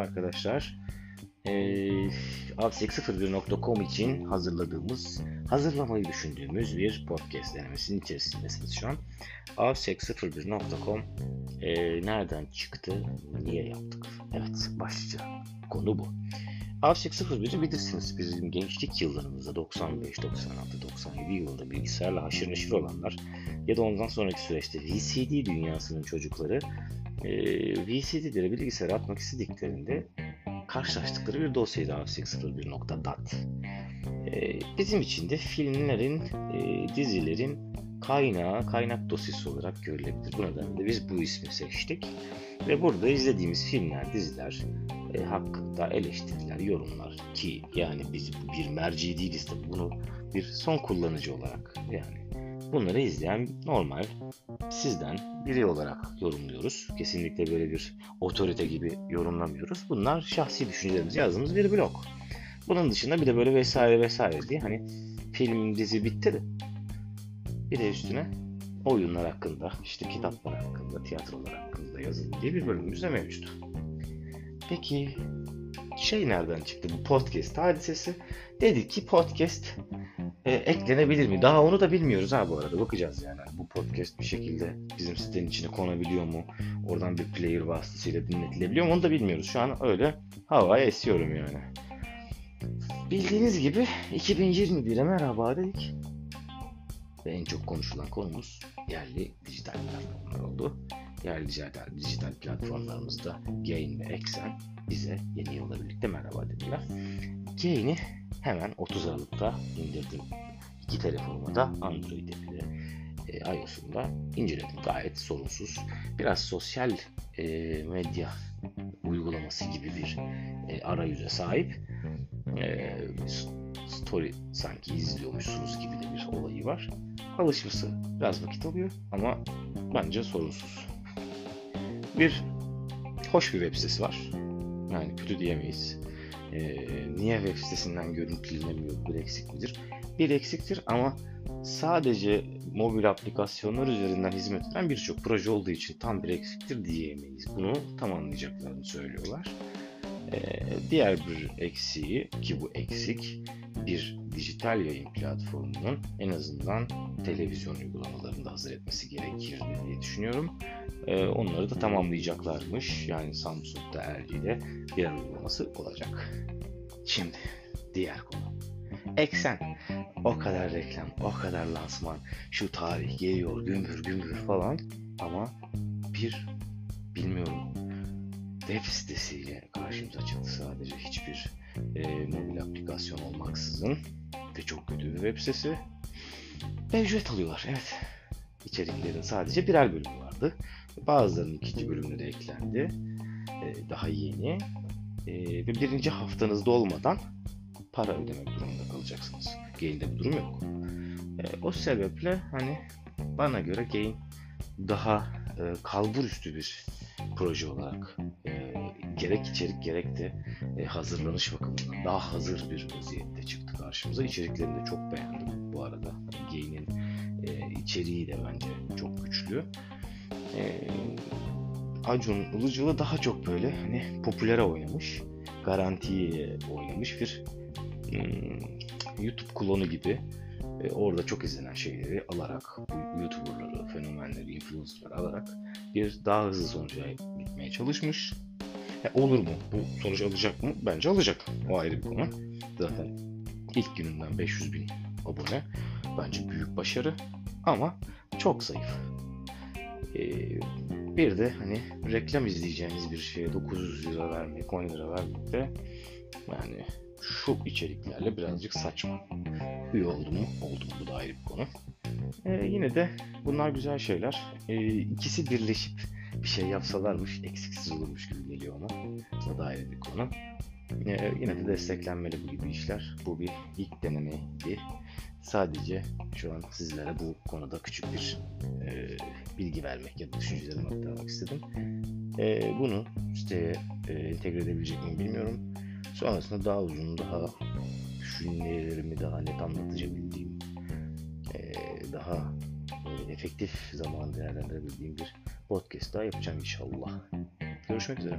arkadaşlar. Ee, Avsek01.com için hazırladığımız, hazırlamayı düşündüğümüz bir podcast denemesinin içerisindesiniz şu an. Avsek01.com e, nereden çıktı, niye yaptık? Evet, başlıca konu bu. Avsek 01'i bilirsiniz. Bizim gençlik yıllarımızda 95, 96, 97 yılında bilgisayarla haşır neşir olanlar ya da ondan sonraki süreçte VCD dünyasının çocukları e, VCD'lere bilgisayara atmak istediklerinde karşılaştıkları bir dosyaydı avsek01.dat. E, bizim için de filmlerin, e, dizilerin kaynağı, kaynak dosyası olarak görülebilir. Bu nedenle biz bu ismi seçtik. Ve burada izlediğimiz filmler, diziler e, hakkında eleştiriler, yorumlar ki yani biz bir merci değiliz tabii bunu bir son kullanıcı olarak yani bunları izleyen normal sizden biri olarak yorumluyoruz. Kesinlikle böyle bir otorite gibi yorumlamıyoruz. Bunlar şahsi düşüncelerimizi yazdığımız bir blog. Bunun dışında bir de böyle vesaire vesaire diye hani film dizi bitti de bir de üstüne oyunlar hakkında, işte kitaplar hakkında, tiyatrolar hakkında yazılı diye bir bölümümüz de mevcut. Peki şey nereden çıktı bu podcast hadisesi? Dedik ki podcast e, eklenebilir mi? Daha onu da bilmiyoruz ha bu arada. Bakacağız yani. Bu podcast bir şekilde bizim sitenin içine konabiliyor mu? Oradan bir player vasıtasıyla dinletilebiliyor mu? Onu da bilmiyoruz. Şu an öyle havaya esiyorum yani. Bildiğiniz gibi 2021'e merhaba dedik. Ve en çok konuşulan konumuz yerli dijital platformlar oldu. Yerli dijital, dijital platformlarımızda Gain ve Exen bize yeni yılla birlikte merhaba dediler. Gain'i hemen 30 Aralık'ta indirdim. İki telefonuma da Android'de bir e, iOS'umda inceledim. Gayet sorunsuz. Biraz sosyal e, medya uygulaması gibi bir e, arayüze sahip. E, story sanki izliyormuşsunuz gibi de bir olayı var. Alışması biraz vakit alıyor ama bence sorunsuz. Bir hoş bir web sitesi var. Yani kötü diyemeyiz. Ee, niye web sitesinden görüntülenemiyor? Bir eksik midir? Bir eksiktir ama sadece mobil aplikasyonlar üzerinden hizmet veren birçok proje olduğu için tam bir eksiktir diyemeyiz. Bunu tamamlayacaklarını söylüyorlar. Ee, diğer bir eksiği ki bu eksik bir dijital yayın platformunun en azından televizyon uygulamalarında hazır etmesi gerekir diye düşünüyorum. Ee, onları da tamamlayacaklarmış. Yani Samsung'da LG'de diğer uygulaması olacak. Şimdi diğer konu. Eksen. O kadar reklam, o kadar lansman, şu tarih geliyor gümbür gümbür falan ama bir bilmiyorum web sitesiyle karşımıza çıktı sadece hiçbir e, mobil aplikasyon olmaksızın ve çok kötü bir web sitesi. Ve ücret alıyorlar evet. İçeriklerin sadece birer bölümü vardı. Bazılarının ikinci bölümleri eklendi. E, daha yeni. E, ve birinci haftanızda olmadan para ödemek durumunda kalacaksınız. Gain'de bu durum yok. E, o sebeple hani bana göre Gain daha e, kalbur üstü bir proje olarak e, gerek içerik gerek de e, hazırlanış bakımından daha hazır bir vaziyette çıktı karşımıza. İçeriklerini de çok beğendim bu arada. Gain'in e, içeriği de bence çok güçlü. E, Acun Ilıcalı daha çok böyle hani popülere oynamış, garantiye oynamış bir hmm, YouTube klonu gibi e, orada çok izlenen şeyleri alarak, YouTuber'ları, fenomenleri, influencer'ları alarak bir daha hızlı sonuca gitmeye çalışmış. E, olur mu? Bu sonuç alacak mı? Bence alacak. O ayrı bir konu. Zaten ilk gününden 500 bin abone. Bence büyük başarı. Ama çok zayıf. E, bir de hani reklam izleyeceğiniz bir şeye 900 lira vermek, 10 lira vermek de yani şu içeriklerle birazcık saçma. Üye oldu mu? Oldu mu? Bu da ayrı bir konu. Ee, yine de bunlar güzel şeyler. Ee, ikisi birleşip bir şey yapsalarmış eksiksiz olurmuş gibi geliyor ona. O da ayrı bir konu. Ee, yine de desteklenmeli bu gibi işler. Bu bir ilk denemeydi. Sadece şu an sizlere bu konuda küçük bir e, bilgi vermek ya da düşüncelerimi aktarmak istedim. E, bunu siteye e, entegre edebilecek miyim bilmiyorum. Sonrasında daha uzun, daha düşüncelerimi daha net anlatabildiğim, e, daha e, efektif zaman değerlendirebildiğim bir podcast daha yapacağım inşallah. Görüşmek üzere.